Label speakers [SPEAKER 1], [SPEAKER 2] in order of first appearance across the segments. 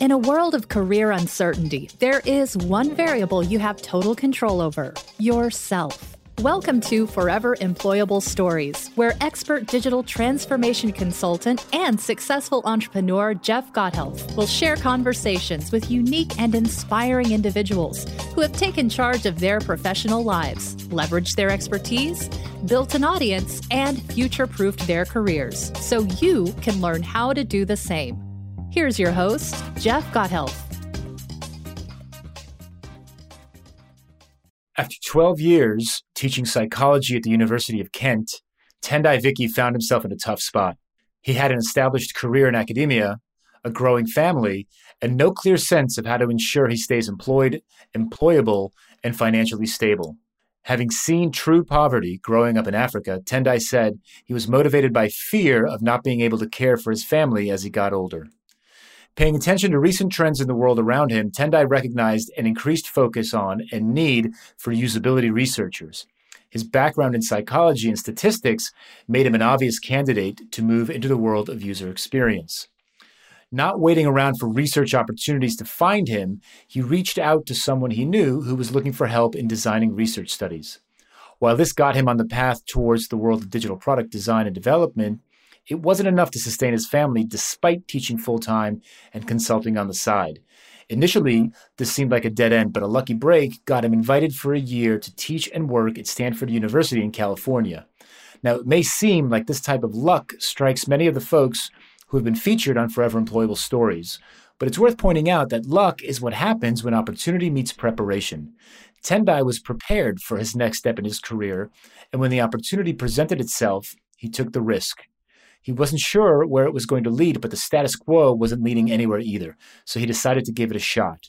[SPEAKER 1] In a world of career uncertainty, there is one variable you have total control over yourself. Welcome to Forever Employable Stories, where expert digital transformation consultant and successful entrepreneur Jeff Gothelf will share conversations with unique and inspiring individuals who have taken charge of their professional lives, leveraged their expertise, built an audience, and future proofed their careers so you can learn how to do the same. Here's your host, Jeff Gothelf.
[SPEAKER 2] After 12 years teaching psychology at the University of Kent, Tendai Viki found himself in a tough spot. He had an established career in academia, a growing family, and no clear sense of how to ensure he stays employed, employable, and financially stable. Having seen true poverty growing up in Africa, Tendai said he was motivated by fear of not being able to care for his family as he got older. Paying attention to recent trends in the world around him, Tendai recognized an increased focus on and need for usability researchers. His background in psychology and statistics made him an obvious candidate to move into the world of user experience. Not waiting around for research opportunities to find him, he reached out to someone he knew who was looking for help in designing research studies. While this got him on the path towards the world of digital product design and development, it wasn't enough to sustain his family despite teaching full time and consulting on the side. Initially, mm-hmm. this seemed like a dead end, but a lucky break got him invited for a year to teach and work at Stanford University in California. Now, it may seem like this type of luck strikes many of the folks who have been featured on Forever Employable Stories, but it's worth pointing out that luck is what happens when opportunity meets preparation. Tendai was prepared for his next step in his career, and when the opportunity presented itself, he took the risk. He wasn't sure where it was going to lead, but the status quo wasn't leading anywhere either, so he decided to give it a shot.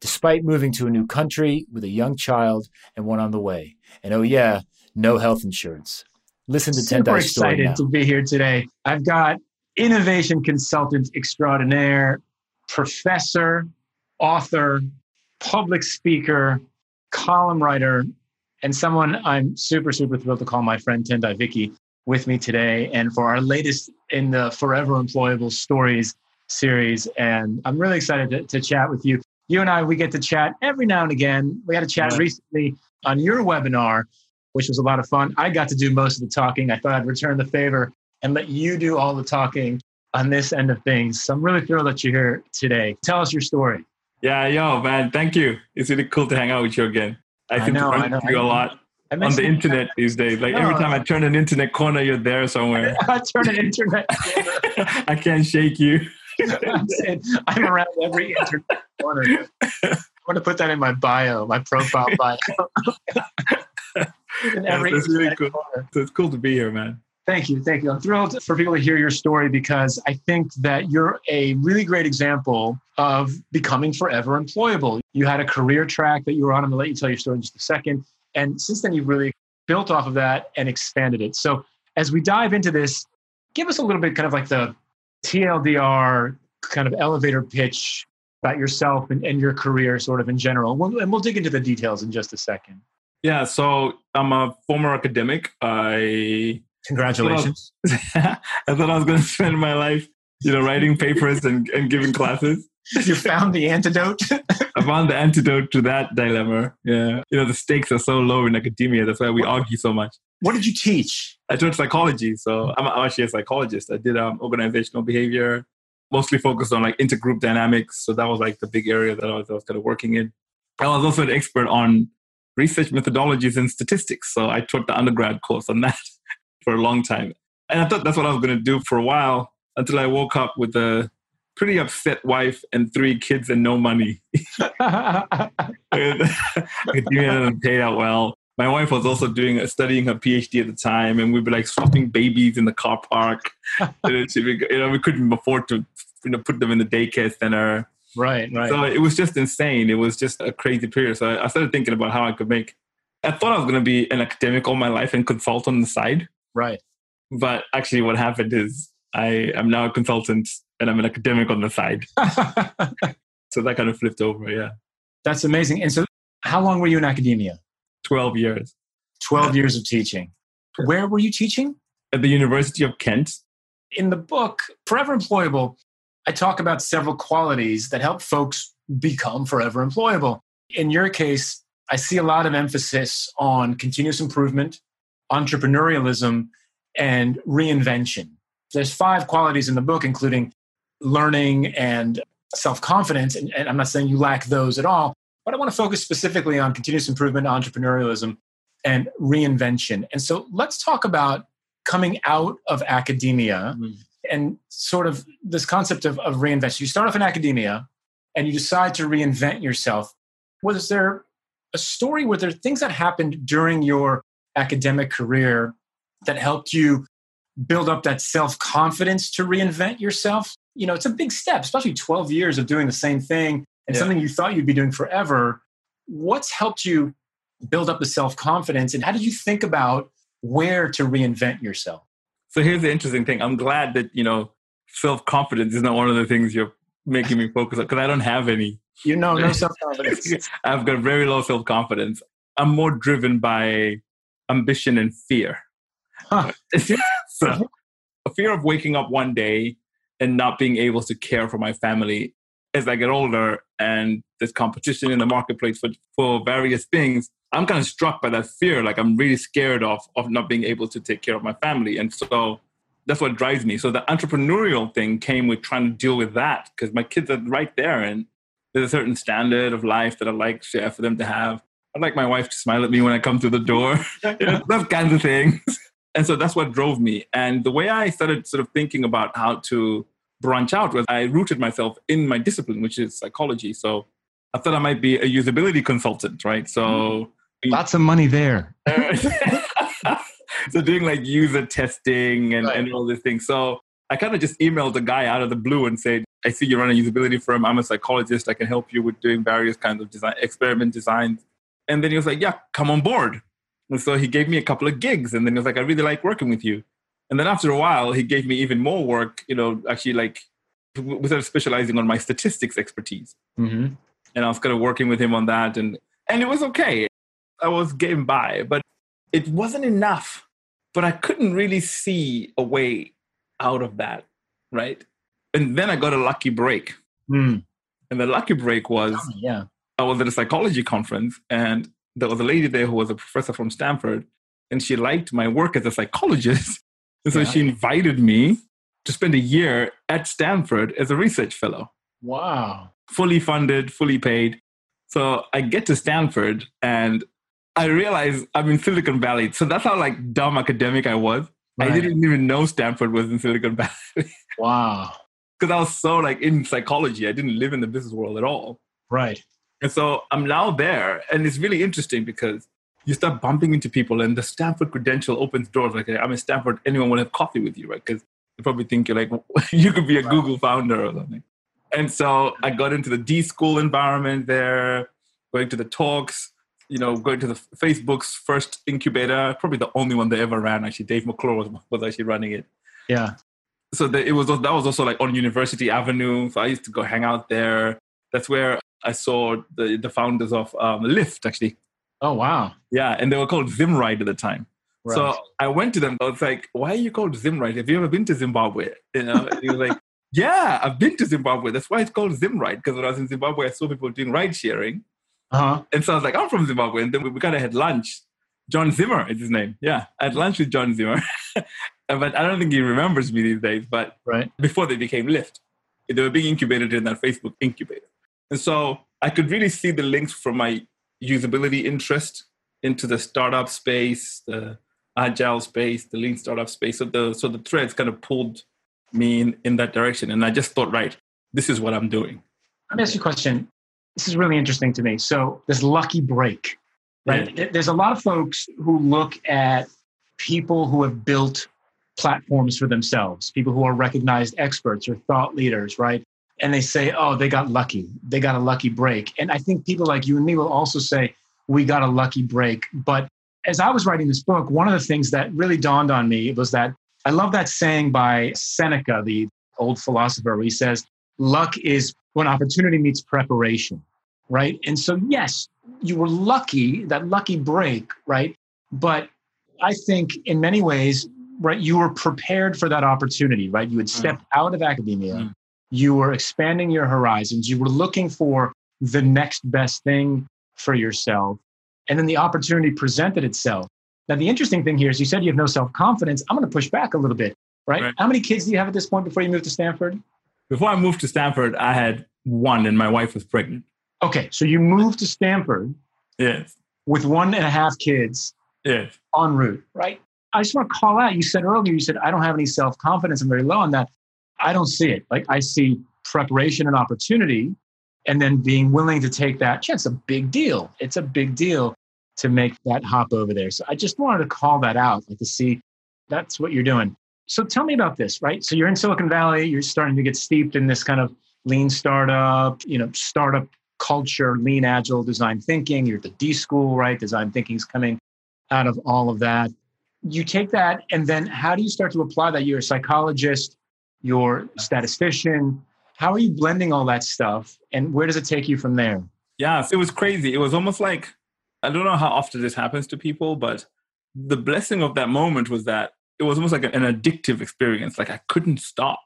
[SPEAKER 2] Despite moving to a new country with a young child and one on the way. And oh, yeah, no health insurance. Listen to
[SPEAKER 3] Super
[SPEAKER 2] Tendai's story
[SPEAKER 3] excited
[SPEAKER 2] now.
[SPEAKER 3] to be here today. I've got innovation consultant extraordinaire, professor, author, public speaker, column writer, and someone I'm super, super thrilled to call my friend Tendai Viki with me today and for our latest in the Forever Employable Stories series. And I'm really excited to, to chat with you. You and I, we get to chat every now and again. We had a chat
[SPEAKER 2] Yeah.
[SPEAKER 3] recently on your webinar, which was a lot of fun. I got to do most of the talking. I thought I'd return the favor and let you do all the talking on this end of things. So I'm really thrilled that you're here today. Tell us your story.
[SPEAKER 4] Yeah, yo, man, thank you. It's really cool to hang out with you again. I,
[SPEAKER 3] I
[SPEAKER 4] seem
[SPEAKER 3] know, I know.
[SPEAKER 4] you a lot on the internet these days. Like every time I turn an internet corner, you're there somewhere.
[SPEAKER 3] I turn an internet.
[SPEAKER 4] I can't shake you.
[SPEAKER 3] I'm saying I'm around every internet corner. I want to put that in my bio, my profile bio. in every
[SPEAKER 4] that's really cool.
[SPEAKER 3] corner.
[SPEAKER 4] So it's cool to be here, man.
[SPEAKER 3] Thank you. Thank you. I'm thrilled for people to hear your story because I think that you're a really great example of becoming forever employable. You had a career track that you were on. I'm going to let you tell your story in just a second. And since then, you've really built off of that and expanded it. So as we dive into this, give us a little bit kind of like the TLDR kind of elevator pitch about yourself and, and your career sort of in general. We'll, and we'll dig into the details in just a second.
[SPEAKER 4] Yeah, so I'm a former academic. I
[SPEAKER 3] Congratulations.
[SPEAKER 4] I thought I was going to spend my life, you know, writing papers and, and giving classes.
[SPEAKER 3] you found the antidote.
[SPEAKER 4] I found the antidote to that dilemma. Yeah, you know, the stakes are so low in academia. That's why we argue so much.
[SPEAKER 3] what did you teach?
[SPEAKER 4] I taught psychology, so I'm actually a psychologist. I did um, organizational behavior, mostly focused on like intergroup dynamics. So that was like the big area that I was, I was kind of working in. I was also an expert on research methodologies and statistics. So I taught the undergrad course on that for a long time. And I thought that's what I was going to do for a while until I woke up with a pretty upset wife and three kids and no money. Academia didn't pay out well. My wife was also doing studying her PhD at the time, and we'd be like swapping babies in the car park. And she'd be- you know, we couldn't afford to you know put them in the daycare center.
[SPEAKER 3] right, right.
[SPEAKER 4] So it was just insane. It was just a crazy period. So I I started thinking about how I could make. I thought I was going to be an academic all my life and consult on the side,
[SPEAKER 3] right.
[SPEAKER 4] but actually, what happened is I am now a consultant and I'm an academic on the side. So that kind of flipped over. Yeah,
[SPEAKER 3] That's amazing. And so, how long were you in academia?
[SPEAKER 4] twelve years
[SPEAKER 3] 12 years of teaching. Where were you teaching?
[SPEAKER 4] at the University of Kent.
[SPEAKER 3] In the book, Forever Employable, I talk about several qualities that help folks become forever employable. In your case, I see a lot of emphasis on continuous improvement, entrepreneurialism, and reinvention. There's five qualities in the book, including learning and self confidence. And, and, I'm not saying you lack those at all, but I want to focus specifically on continuous improvement, entrepreneurialism, and reinvention. And so let's talk about coming out of academia mm-hmm. and sort of this concept of, of reinvention. You start off in academia and you decide to reinvent yourself. Was there a story? Were there things that happened during your academic career that helped you build up that self confidence to reinvent yourself? You know, it's a big step, especially 12 years of doing the same thing and yeah. something you thought you'd be doing forever. What's helped you build up the self confidence? And how did you think about where to reinvent yourself?
[SPEAKER 4] So here's the interesting thing. I'm glad that, you know, self confidence is not one of the things you're making me focus on because I don't have any.
[SPEAKER 3] You know, no self confidence.
[SPEAKER 4] I've got very low self confidence. I'm more driven by ambition and fear. Huh. so, a fear of waking up one day and not being able to care for my family as I get older and there's competition in the marketplace for, for various things, I'm kind of struck by that fear. Like I'm really scared of of not being able to take care of my family. And so that's what drives me. So the entrepreneurial thing came with trying to deal with that because my kids are right there and there's a certain standard of life that I like for them to have. I'd like my wife to smile at me when I come through the door, those kinds of things. And so that's what drove me. And the way I started sort of thinking about how to branch out was I rooted myself in my discipline, which is psychology. So I thought I might be a usability consultant, right? So mm.
[SPEAKER 3] lots of money there.
[SPEAKER 4] so doing like user testing and, right. and all these things. So I kind of just emailed the guy out of the blue and said, I see you run a usability firm. I'm a psychologist. I can help you with doing various kinds of design, experiment designs. And then he was like, yeah, come on board. And so he gave me a couple of gigs. And then he was like, I really like working with you. And then after a while, he gave me even more work, you know, actually like without specializing on my statistics expertise. Mm-hmm. And I was kind of working with him on that. And, and it was okay. I was getting by, but it wasn't enough. But I couldn't really see a way out of that, right? And then I got a lucky break. Mm. And the lucky break was
[SPEAKER 3] oh, yeah.
[SPEAKER 4] I was at a psychology conference and there was a lady there who was a professor from Stanford and she liked my work as a psychologist. And so yeah. she invited me to spend a year at Stanford as a research fellow.
[SPEAKER 3] Wow.
[SPEAKER 4] Fully funded, fully paid. So I get to Stanford and I realize I'm in Silicon Valley. So that's how like dumb academic I was. Right. I didn't even know Stanford was in Silicon Valley.
[SPEAKER 3] wow.
[SPEAKER 4] Because I was so like in psychology. I didn't live in the business world at all.
[SPEAKER 3] Right.
[SPEAKER 4] And so I'm now there. And it's really interesting because you start bumping into people and the Stanford credential opens doors. Like, I'm in Stanford, anyone will have coffee with you, right? Because they probably think you're like, you could be a Google founder or something. And so I got into the D school environment there, going to the talks, you know, going to the Facebook's first incubator, probably the only one they ever ran. Actually, Dave McClure was, was actually running it.
[SPEAKER 3] Yeah.
[SPEAKER 4] So the, it was that was also like on University Avenue. So I used to go hang out there. That's where I saw the the founders of um, Lyft actually.
[SPEAKER 3] Oh wow!
[SPEAKER 4] Yeah, and they were called Zimride at the time. Right. So I went to them. I was like, "Why are you called Zimride? Have you ever been to Zimbabwe?" You know, he was like, "Yeah, I've been to Zimbabwe. That's why it's called Zimride. Because when I was in Zimbabwe, I saw people doing ride sharing. Uh-huh. And so I was like, I'm from Zimbabwe. And then we, we kind of had lunch. John Zimmer is his name. Yeah, I had lunch with John Zimmer. but I don't think he remembers me these days. But
[SPEAKER 3] right.
[SPEAKER 4] before they became Lyft, they were being incubated in that Facebook incubator. And so I could really see the links from my usability interest into the startup space, the agile space, the lean startup space. So the so the threads kind of pulled me in, in that direction. And I just thought, right, this is what I'm doing.
[SPEAKER 3] Let me ask you a question. This is really interesting to me. So this lucky break, right? Yeah. There's a lot of folks who look at people who have built platforms for themselves, people who are recognized experts or thought leaders, right? And they say, oh, they got lucky. They got a lucky break. And I think people like you and me will also say, we got a lucky break. But as I was writing this book, one of the things that really dawned on me was that I love that saying by Seneca, the old philosopher, where he says, luck is when opportunity meets preparation, right? And so, yes, you were lucky, that lucky break, right? But I think in many ways, right, you were prepared for that opportunity, right? You had mm. stepped mm. out of academia, mm. You were expanding your horizons. You were looking for the next best thing for yourself. And then the opportunity presented itself. Now, the interesting thing here is you said you have no self confidence. I'm going to push back a little bit, right? right? How many kids do you have at this point before you moved to Stanford?
[SPEAKER 4] Before I moved to Stanford, I had one and my wife was pregnant.
[SPEAKER 3] Okay, so you moved to Stanford.
[SPEAKER 4] Yes.
[SPEAKER 3] With one and a half kids.
[SPEAKER 4] Yes.
[SPEAKER 3] En route, right? I just want to call out. You said earlier, you said, I don't have any self confidence. I'm very low on that. I don't see it. Like, I see preparation and opportunity, and then being willing to take that chance. A big deal. It's a big deal to make that hop over there. So I just wanted to call that out, like to see that's what you're doing. So tell me about this, right? So you're in Silicon Valley, you're starting to get steeped in this kind of lean startup, you know, startup culture, lean agile design thinking. You're at the D school, right? Design thinking is coming out of all of that. You take that, and then how do you start to apply that? You're a psychologist, you're statistician. How are you blending all that stuff, and where does it take you from there?
[SPEAKER 4] Yeah, it was crazy. It was almost like I don't know how often this happens to people, but the blessing of that moment was that it was almost like an addictive experience. Like I couldn't stop.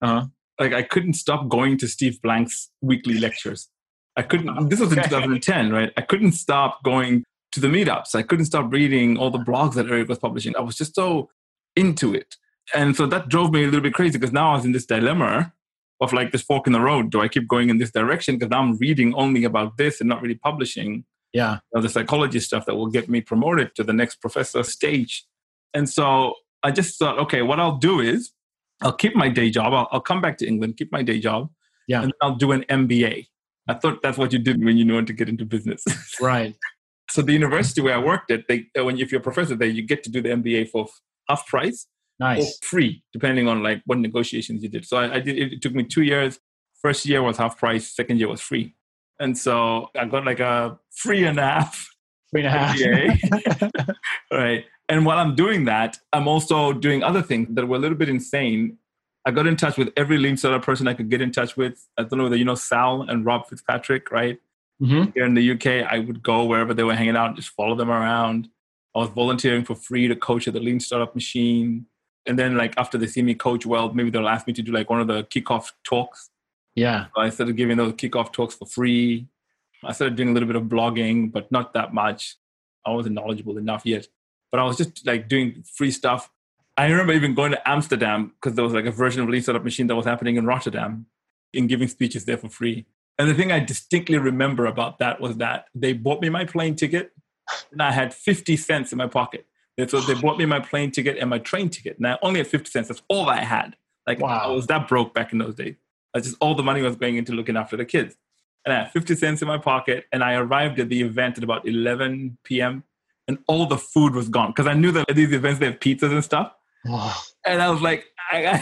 [SPEAKER 4] Uh-huh. Like I couldn't stop going to Steve Blank's weekly lectures. I couldn't. This was in 2010, right? I couldn't stop going to the meetups. I couldn't stop reading all the blogs that Eric was publishing. I was just so into it, and so that drove me a little bit crazy because now I was in this dilemma of like this fork in the road. Do I keep going in this direction because now I'm reading only about this and not really publishing?
[SPEAKER 3] Yeah,
[SPEAKER 4] you know, the psychology stuff that will get me promoted to the next professor stage. And so I just thought, okay, what I'll do is I'll keep my day job. I'll, I'll come back to England, keep my day job,
[SPEAKER 3] yeah,
[SPEAKER 4] and I'll do an MBA. I thought that's what you did when you wanted to get into business.
[SPEAKER 3] right.
[SPEAKER 4] So the university where I worked at, they when if you're a professor there, you get to do the MBA for half price
[SPEAKER 3] nice. or
[SPEAKER 4] free, depending on like what negotiations you did. So I, I did. It took me two years. First year was half price. Second year was free. And so I got like a free and a half.
[SPEAKER 3] Free and a half.
[SPEAKER 4] right. And while I'm doing that, I'm also doing other things that were a little bit insane. I got in touch with every lean startup person I could get in touch with. I don't know whether you know Sal and Rob Fitzpatrick, right? Mm-hmm. Here in the UK, I would go wherever they were hanging out and just follow them around. I was volunteering for free to coach at the Lean Startup Machine. And then, like, after they see me coach well, maybe they'll ask me to do like one of the kickoff talks
[SPEAKER 3] yeah.
[SPEAKER 4] So I started giving those kickoff talks for free. I started doing a little bit of blogging, but not that much. I wasn't knowledgeable enough yet. But I was just like doing free stuff. I remember even going to Amsterdam because there was like a version of Lean Startup Machine that was happening in Rotterdam and giving speeches there for free. And the thing I distinctly remember about that was that they bought me my plane ticket and I had 50 cents in my pocket. And so they bought me my plane ticket and my train ticket. And I only had 50 cents. That's all I had. Like wow. I was that broke back in those days. That's just all the money was going into looking after the kids. And I had 50 cents in my pocket, and I arrived at the event at about 11 p.m. and all the food was gone because I knew that at these events they have pizzas and stuff. And I was like, I got,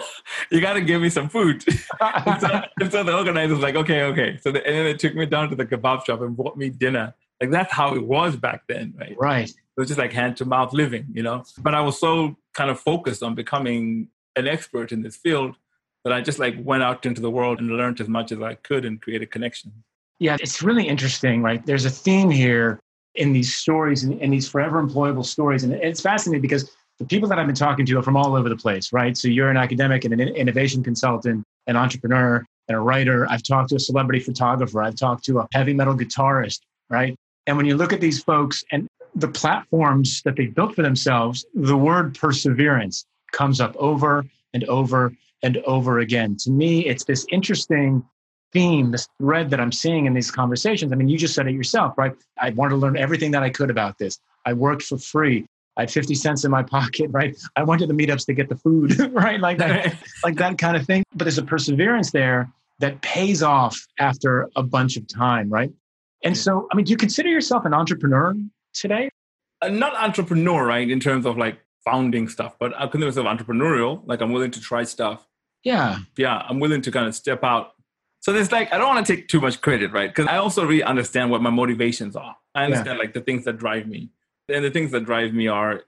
[SPEAKER 4] you got to give me some food. and, so, and, so, the organizer was like, okay, okay. So the, and then they took me down to the kebab shop and bought me dinner. Like that's how it was back then, right?
[SPEAKER 3] Right. It
[SPEAKER 4] was just like hand to mouth living, you know. But I was so kind of focused on becoming an expert in this field that I just like went out into the world and learned as much as I could and created connection.
[SPEAKER 3] Yeah, it's really interesting, right? There's a theme here in these stories and in, in these forever employable stories. And it's fascinating because the people that I've been talking to are from all over the place, right? So you're an academic and an innovation consultant, an entrepreneur, and a writer. I've talked to a celebrity photographer. I've talked to a heavy metal guitarist, right? And when you look at these folks and the platforms that they built for themselves, the word perseverance comes up over and over and over again. To me, it's this interesting theme, this thread that I'm seeing in these conversations. I mean, you just said it yourself, right? I wanted to learn everything that I could about this. I worked for free. I had 50 cents in my pocket, right? I went to the meetups to get the food, right? Like that, like that kind of thing. But there's a perseverance there that pays off after a bunch of time, right? And so, I mean, do you consider yourself an entrepreneur today?
[SPEAKER 4] Uh, not entrepreneur, right? In terms of like founding stuff, but I consider myself entrepreneurial. Like I'm willing to try stuff
[SPEAKER 3] yeah
[SPEAKER 4] yeah i'm willing to kind of step out so there's like i don't want to take too much credit right because i also really understand what my motivations are i understand yeah. like the things that drive me and the things that drive me are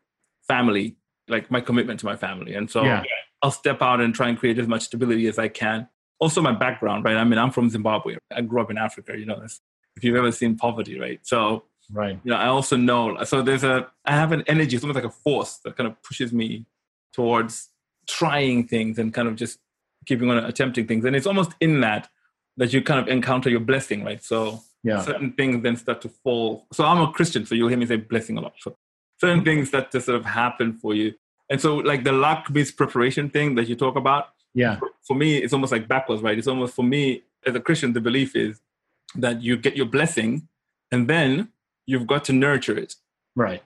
[SPEAKER 4] family like my commitment to my family and so yeah. i'll step out and try and create as much stability as i can also my background right i mean i'm from zimbabwe i grew up in africa you know if you've ever seen poverty right so
[SPEAKER 3] right
[SPEAKER 4] you know i also know so there's a i have an energy it's almost like a force that kind of pushes me towards trying things and kind of just keeping on attempting things. And it's almost in that that you kind of encounter your blessing, right? So
[SPEAKER 3] Yeah.
[SPEAKER 4] certain things then start to fall. So I'm a Christian, so you'll hear me say blessing a lot. So certain mm-hmm. things that just sort of happen for you. And so like the luck meets preparation thing that you talk about,
[SPEAKER 3] Yeah.
[SPEAKER 4] for me, it's almost like backwards, right? It's almost for me as a Christian, the belief is that you get your blessing and then you've got to nurture it.
[SPEAKER 3] Right.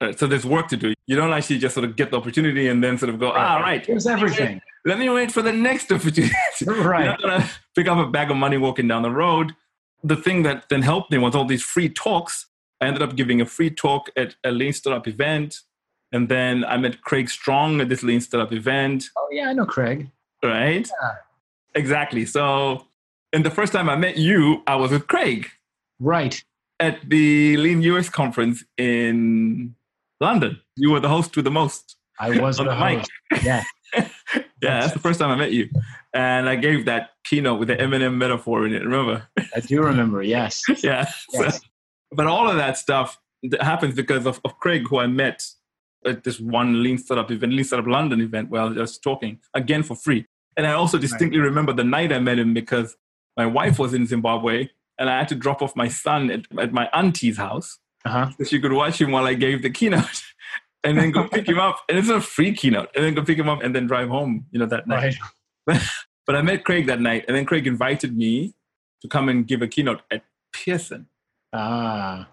[SPEAKER 4] Uh, So there's work to do. You don't actually just sort of get the opportunity and then sort of go, ah, right,
[SPEAKER 3] Here's everything.
[SPEAKER 4] let me wait for the next opportunity. You're
[SPEAKER 3] right.
[SPEAKER 4] not gonna pick up a bag of money walking down the road. The thing that then helped me was all these free talks. I ended up giving a free talk at a Lean Startup event. And then I met Craig Strong at this Lean Startup event,
[SPEAKER 3] Oh yeah, I know Craig.
[SPEAKER 4] right?
[SPEAKER 3] Yeah.
[SPEAKER 4] Exactly. So, and the first time I met you, I was with Craig
[SPEAKER 3] Right.
[SPEAKER 4] At the Lean UX conference in London. You were the host with the most.
[SPEAKER 3] I was
[SPEAKER 4] On
[SPEAKER 3] the
[SPEAKER 4] the mic.
[SPEAKER 3] host. Yeah.
[SPEAKER 4] Yeah, that's the first time I met you. And I gave that keynote with the M&M metaphor in it, remember?
[SPEAKER 3] I do remember. Yes.
[SPEAKER 4] yeah. So- but all of that stuff that happens because of, of Craig, who I met at this one Lean Startup event, Lean Startup London event, where I was just talking again for free. And I also distinctly remember the night I met him because my wife was in Zimbabwe and I had to drop off my son at, at my auntie's house
[SPEAKER 3] Uh huh.
[SPEAKER 4] so she could watch him while I gave the keynote. And then go pick him up, and it's a free keynote. And then go pick him up, and then drive home. You know that night.
[SPEAKER 3] Right.
[SPEAKER 4] But I met Craig that night, and then Craig invited me to come and give a keynote at Pearson,
[SPEAKER 3] Ah.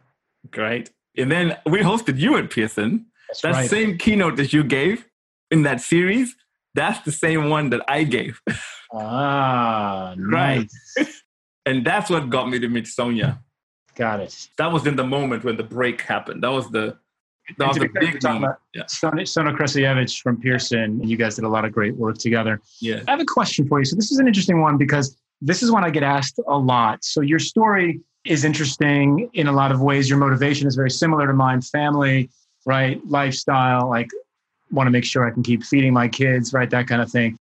[SPEAKER 4] Great. And then we hosted you at Pearson.
[SPEAKER 3] That's
[SPEAKER 4] That
[SPEAKER 3] right.
[SPEAKER 4] same keynote that you gave in that series, that's the same one that I gave.
[SPEAKER 3] Ah.
[SPEAKER 4] Right.
[SPEAKER 3] Nice.
[SPEAKER 4] And that's what got me to meet Sonia.
[SPEAKER 3] Got it.
[SPEAKER 4] That was in the moment when the break happened. That was the that was the
[SPEAKER 3] be fair, you're
[SPEAKER 4] big moment.
[SPEAKER 3] about Sono, Sono Kresojevic from Pearson, and you guys did a lot of great work together.
[SPEAKER 4] Yeah.
[SPEAKER 3] I have a question for you. So this is an interesting one because this is one I get asked a lot. So your story is interesting in a lot of ways. Your motivation is very similar to mine. Family, right? Lifestyle, like want to make sure I can keep feeding my kids, right? That kind of thing.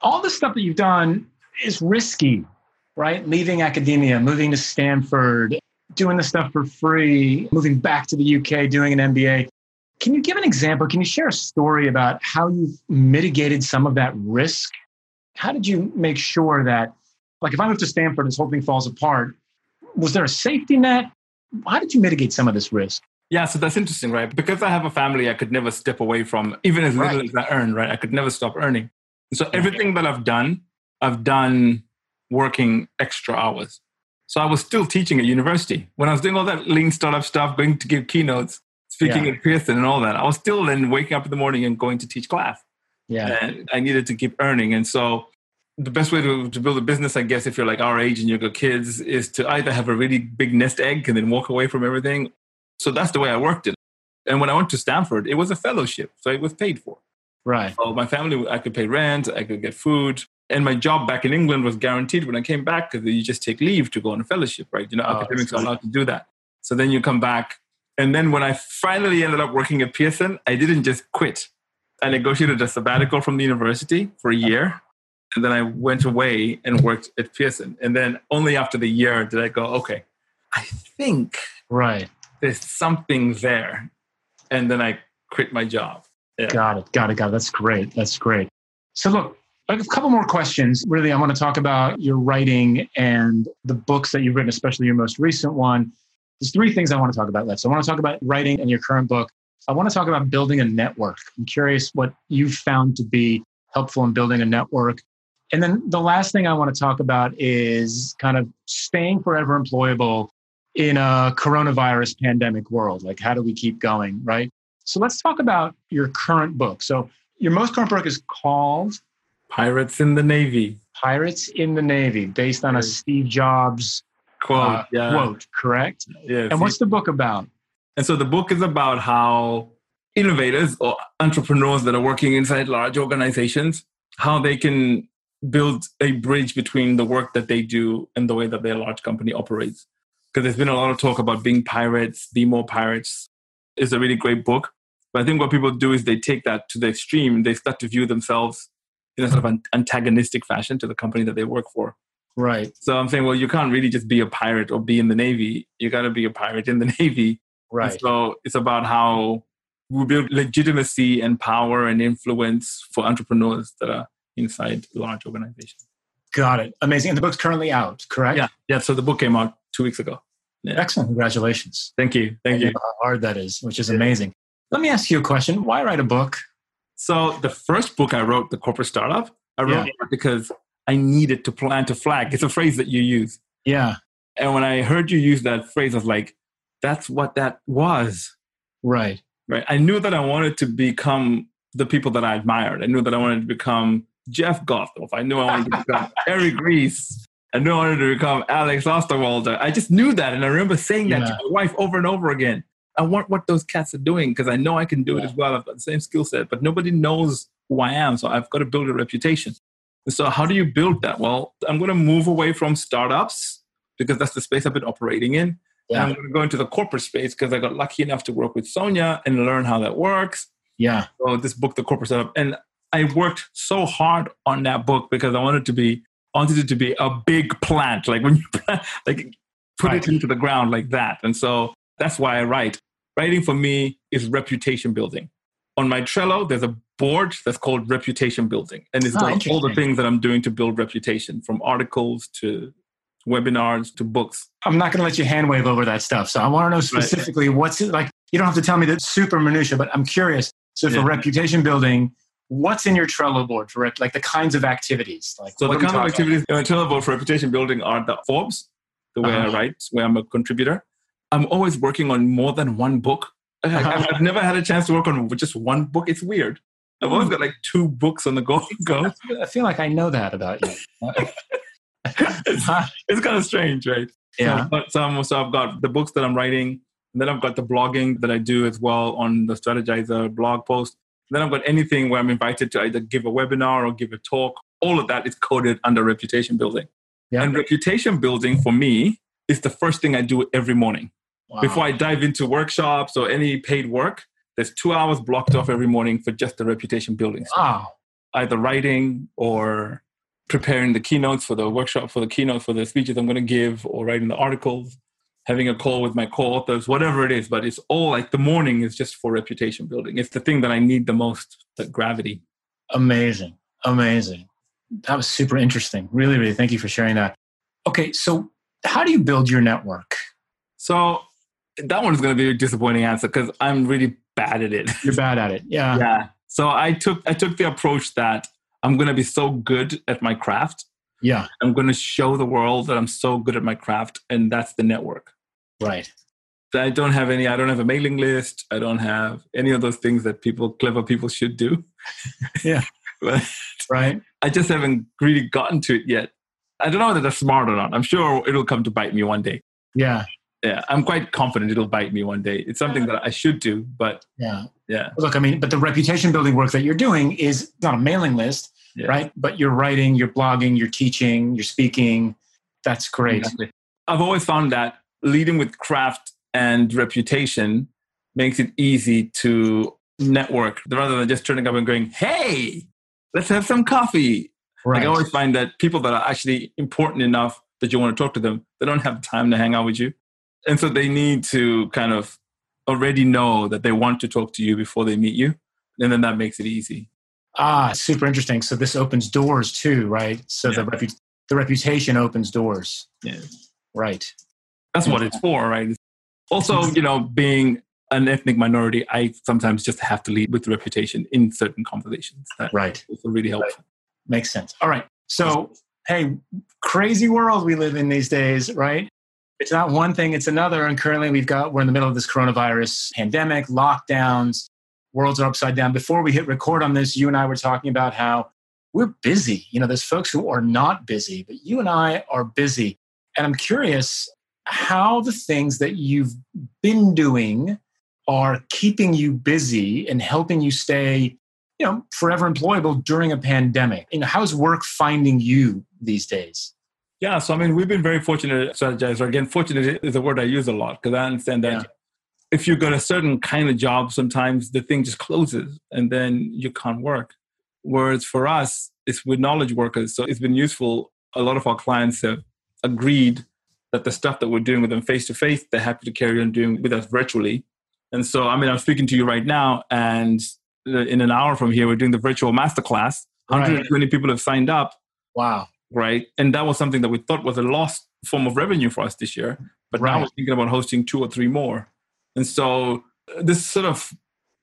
[SPEAKER 3] All the stuff that you've done is risky, right? Leaving academia, moving to Stanford, doing the stuff for free, moving back to the UK, doing an MBA. Can you give an example? Can you share a story about how you mitigated some of that risk? How did you make sure that, like, if I move to Stanford and this whole thing falls apart, was there a safety net? How did you mitigate some of this risk?
[SPEAKER 4] Yeah, so that's interesting, right? Because I have a family, I could never step away from, even as little
[SPEAKER 3] Right.
[SPEAKER 4] as I earn, right? I could never stop earning. So everything that I've done, I've done working extra hours. So I was still teaching at university. When I was doing all that lean startup stuff, going to give keynotes, speaking
[SPEAKER 3] Yeah.
[SPEAKER 4] at Pearson and all that, I was still then waking up in the morning and going to teach class.
[SPEAKER 3] Yeah.
[SPEAKER 4] And I needed to keep earning. And so the best way to, to build a business, I guess, if you're like our age and you've got kids, is to either have a really big nest egg and then walk away from everything. So that's the way I worked it. And when I went to Stanford, it was a fellowship. So it was paid for.
[SPEAKER 3] Right.
[SPEAKER 4] So my family, I could pay rent, I could get food. And my job back in England was guaranteed when I came back because you just take leave to go on a fellowship, right? You know,
[SPEAKER 3] Oh,
[SPEAKER 4] academics are allowed to do that. So then you come back. And then when I finally ended up working at Pearson, I didn't just quit. I negotiated a sabbatical from the university for a year. And then I went away and worked at Pearson. And then only after the year did I go, okay, I think
[SPEAKER 3] Right.
[SPEAKER 4] there's something there. And then I quit my job. Yeah.
[SPEAKER 3] Got it. Got it. Got it. That's great. That's great. So, look, a couple more questions. Really, I want to talk about your writing and the books that you've written, especially your most recent one. There's three things I want to talk about left. So, I want to talk about writing and your current book. I want to talk about building a network. I'm curious what you've found to be helpful in building a network. And then the last thing I want to talk about is kind of staying forever employable in a coronavirus pandemic world. Like, how do we keep going, right? So let's talk about your current book. So your most current book is called
[SPEAKER 4] Pirates in the Navy.
[SPEAKER 3] Pirates in the Navy, based on a Steve Jobs
[SPEAKER 4] Quote.
[SPEAKER 3] uh,
[SPEAKER 4] yeah.
[SPEAKER 3] quote, correct?
[SPEAKER 4] Yeah.
[SPEAKER 3] And what's the book about?
[SPEAKER 4] And so the book is about how innovators or entrepreneurs that are working inside large organizations, how they can build a bridge between the work that they do and the way that their large company operates. Because there's been a lot of talk about being pirates, be more pirates. It's a really great book. But I think what people do is they take that to the extreme. They start to view themselves in a sort of an antagonistic fashion to the company that they work for.
[SPEAKER 3] Right,
[SPEAKER 4] So I'm saying, well, you can't really just be a pirate or be in the Navy. You got to be a pirate in the Navy and
[SPEAKER 3] right,
[SPEAKER 4] So it's about how we build legitimacy and power and influence for entrepreneurs that are inside large organizations.
[SPEAKER 3] Got it. Amazing. And the book's currently out, correct?
[SPEAKER 4] Yeah. Yeah. So the book came out two weeks ago. Yeah.
[SPEAKER 3] Excellent. Congratulations.
[SPEAKER 4] Thank you. Thank
[SPEAKER 3] I
[SPEAKER 4] you.
[SPEAKER 3] How hard that is, which is amazing. Let me ask you a question. Why write a book?
[SPEAKER 4] So the first book I wrote, The Corporate Startup, I wrote
[SPEAKER 3] Yeah.
[SPEAKER 4] it because I needed to plant a flag. It's a phrase that you use.
[SPEAKER 3] Yeah.
[SPEAKER 4] And when I heard you use that phrase, I was like, that's what that was.
[SPEAKER 3] Right.
[SPEAKER 4] Right. I knew that I wanted to become the people that I admired. I knew that I wanted to become Jeff Gothelf. I knew I wanted to become Eric Ries. I knew I wanted to become Alex Osterwalder. I just knew that. And I remember saying that to my wife over and over again. I want what those cats are doing because I know I can do it as well. I've got the same skill set, but nobody knows who I am. So I've got to build a reputation. So how do you build that? Well, I'm going to move away from startups because that's the space I've been operating in.
[SPEAKER 3] Yeah.
[SPEAKER 4] And I'm going to go into the corporate space because I got lucky enough to work with Sonia and learn how that works.
[SPEAKER 3] Yeah.
[SPEAKER 4] So this book, The Corporate Startup, and I worked so hard on that book because I wanted to be, I wanted it to be a big plant, like when you plant, like put
[SPEAKER 3] Right.
[SPEAKER 4] it into the ground like that. And so that's why I write. Writing for me is reputation building. On my Trello, there's a board that's called reputation building, and it's
[SPEAKER 3] Oh,
[SPEAKER 4] all the things that I'm doing to build reputation, from articles to webinars to books.
[SPEAKER 3] I'm not going to let you hand wave over that stuff. So I want to know specifically what's it like. You don't have to tell me the super minutia, but I'm curious. So for
[SPEAKER 4] Yeah.
[SPEAKER 3] reputation building, what's in your Trello board for rep- like the kinds of activities? Like
[SPEAKER 4] So the kind of activities in my Trello board for reputation building are the Forbes, the way I
[SPEAKER 3] Uh-huh.
[SPEAKER 4] write, where I'm a contributor. I'm always working on more than one book. I- uh-huh. I've, I've never had a chance to work on just one book. It's weird. I've always hmm. got like two books on the go. go.
[SPEAKER 3] I feel like I know that about you.
[SPEAKER 4] it's, it's kind of strange, right?
[SPEAKER 3] yeah.
[SPEAKER 4] So, but some, so I've got the books that I'm writing, and then I've got the blogging that I do as well on the Strategyzer blog post. then I've got anything where I'm invited to either give a webinar or give a talk. All of that is coded under reputation building.
[SPEAKER 3] Yeah.
[SPEAKER 4] And reputation building for me is the first thing I do every morning.
[SPEAKER 3] Wow.
[SPEAKER 4] Before I dive into workshops or any paid work, there's two hours blocked off every morning for just the reputation building. stuff
[SPEAKER 3] Wow.
[SPEAKER 4] either writing or preparing the keynotes for the workshop, for the keynote, for the speeches I'm going to give, or writing the articles, having a call with my co-authors, whatever it is. But it's all like the morning is just for reputation building. It's the thing that I need the most, the gravity.
[SPEAKER 3] Amazing. Amazing. That was super interesting. Really, really thank you for sharing that. Okay, so how do you build your network?
[SPEAKER 4] So that one's going to be a disappointing answer because I'm really bad at it.
[SPEAKER 3] You're bad at it. Yeah.
[SPEAKER 4] yeah. So I took I took the approach that I'm going to be so good at my craft.
[SPEAKER 3] Yeah.
[SPEAKER 4] I'm going to show the world that I'm so good at my craft, and that's the network.
[SPEAKER 3] Right.
[SPEAKER 4] I don't have any. I don't have a mailing list. I don't have any of those things that people, clever people, should do.
[SPEAKER 3] Yeah.
[SPEAKER 4] but
[SPEAKER 3] Right.
[SPEAKER 4] I just haven't really gotten to it yet. I don't know whether that's smart or not. I'm sure it'll come to bite me one day.
[SPEAKER 3] Yeah.
[SPEAKER 4] Yeah, I'm quite confident it'll bite me one day. It's something that I should do, but
[SPEAKER 3] Yeah.
[SPEAKER 4] yeah,
[SPEAKER 3] Look, I mean, but the reputation building work that you're doing is not a mailing list,
[SPEAKER 4] yeah.
[SPEAKER 3] right? But you're writing, you're blogging, you're teaching, you're speaking. That's great.
[SPEAKER 4] Exactly. I've always found that leading with craft and reputation makes it easy to network rather than just turning up and going, "Hey, let's have some coffee."
[SPEAKER 3] Right.
[SPEAKER 4] Like I always find that people that are actually important enough that you want to talk to them, they don't have time to hang out with you. And so they need to kind of already know that they want to talk to you before they meet you. And then that makes it easy.
[SPEAKER 3] ah, super interesting. So this opens doors too, right? So the repu- the reputation opens doors.
[SPEAKER 4] Yeah.
[SPEAKER 3] Right.
[SPEAKER 4] That's what it's for, right? Also, you know, being an ethnic minority, I sometimes just have to lead with reputation in certain conversations. That
[SPEAKER 3] Right.
[SPEAKER 4] also really helpful.
[SPEAKER 3] Makes sense. All right. So, hey, crazy world we live in these days, right? It's not one thing, it's another. And currently we've got, we're in the middle of this coronavirus pandemic, lockdowns, worlds are upside down. Before we hit record on this, you and I were talking about how we're busy. You know, there's folks who are not busy, but you and I are busy. And I'm curious how the things that you've been doing are keeping you busy and helping you stay you know forever employable during a pandemic you know how's work finding you these days
[SPEAKER 4] Yeah, so I mean, we've been very fortunate at Strategyzer. Again, fortunate is a word I use a lot because I understand that
[SPEAKER 3] Yeah.
[SPEAKER 4] if you've got a certain kind of job, sometimes the thing just closes and then you can't work. Whereas for us, it's with knowledge workers. So it's been useful. A lot of our clients have agreed that the stuff that we're doing with them face to face, they're happy to carry on doing with us virtually. And so, I mean, I'm speaking to you right now, and uh, in an hour from here, we're doing the virtual masterclass 120 right. people have signed up.
[SPEAKER 3] Wow.
[SPEAKER 4] Right. And that was something that we thought was a lost form of revenue for us this year. But right. now we're thinking about hosting two or three more. And so uh, this sort of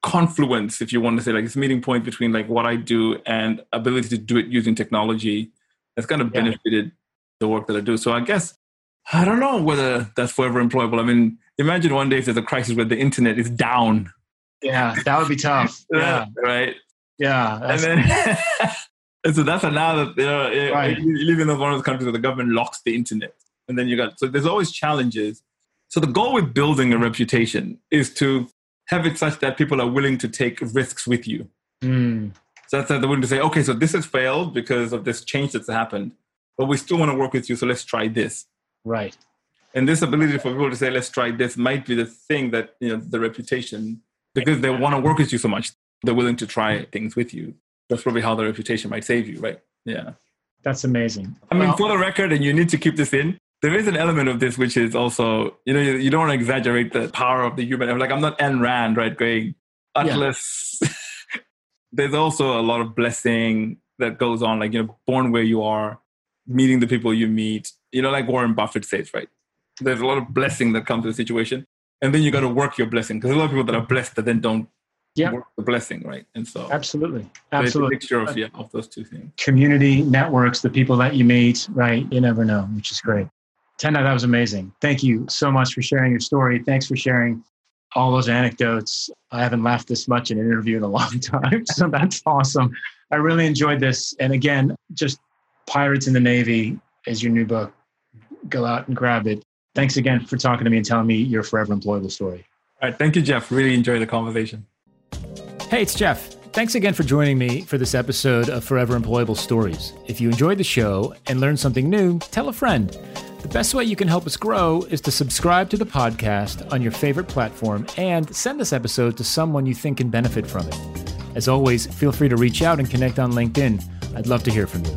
[SPEAKER 4] confluence, if you want to say, like this meeting point between like what I do and ability to do it using technology has kind of benefited the work that I do. So I guess I don't know whether that's forever employable. I mean, imagine one day if there's a crisis where the internet is down.
[SPEAKER 3] Yeah, that would be tough. Yeah.
[SPEAKER 4] right.
[SPEAKER 3] Yeah.
[SPEAKER 4] And then and so that's another you know right. you live in one of those countries where the government locks the internet. And then you got so there's always challenges. So the goal with building a reputation is to have it such that people are willing to take risks with you.
[SPEAKER 3] Mm.
[SPEAKER 4] So that's that they're willing to say, okay, so this has failed because of this change that's happened, but we still want to work with you, so let's try this.
[SPEAKER 3] Right.
[SPEAKER 4] And this ability for people to say, let's try this might be the thing that, you know, the reputation, because they want to work with you so much, they're willing to try things with you. That's probably how the reputation might save you, right? Yeah.
[SPEAKER 3] That's amazing.
[SPEAKER 4] I mean, well, for the record, and you need to keep this in, there is an element of this which is also, you know, you, you don't want to exaggerate the power of the human. Like, I'm not Ayn Rand, right? Going, Atlas. Yeah. There's also a lot of blessing that goes on, like, you know, born where you are, meeting the people you meet, you know, like Warren Buffett says, right? There's a lot of blessing that comes to the situation. And then you got to work your blessing because a lot of people that are blessed that then don't yeah. the blessing, right? And so
[SPEAKER 3] absolutely, absolutely,
[SPEAKER 4] mixture of yeah of those two things.
[SPEAKER 3] Community networks, the people that you meet, right? You never know, which is great. Tendai, that was amazing. Thank you so much for sharing your story. Thanks for sharing all those anecdotes. I haven't laughed this much in an interview in a long time, so that's awesome. I really enjoyed this. And again, just Pirates in the Navy is your new book. Go out and grab it. Thanks again for talking to me and telling me your forever employable story.
[SPEAKER 4] All right. Thank you, Jeff. Really enjoyed the conversation.
[SPEAKER 2] Hey, it's Jeff. Thanks again for joining me for this episode of Forever Employable Stories. If you enjoyed the show and learned something new, tell a friend. The best way you can help us grow is to subscribe to the podcast on your favorite platform and send this episode to someone you think can benefit from it. As always, feel free to reach out and connect on LinkedIn. I'd love to hear from you.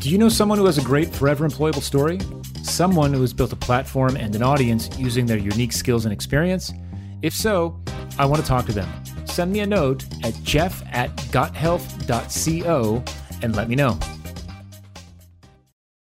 [SPEAKER 2] Do you know someone who has a great forever employable story? Someone who has built a platform and an audience using their unique skills and experience? If so, I want to talk to them. Send me a note at jeff at gothelf.co and let me know.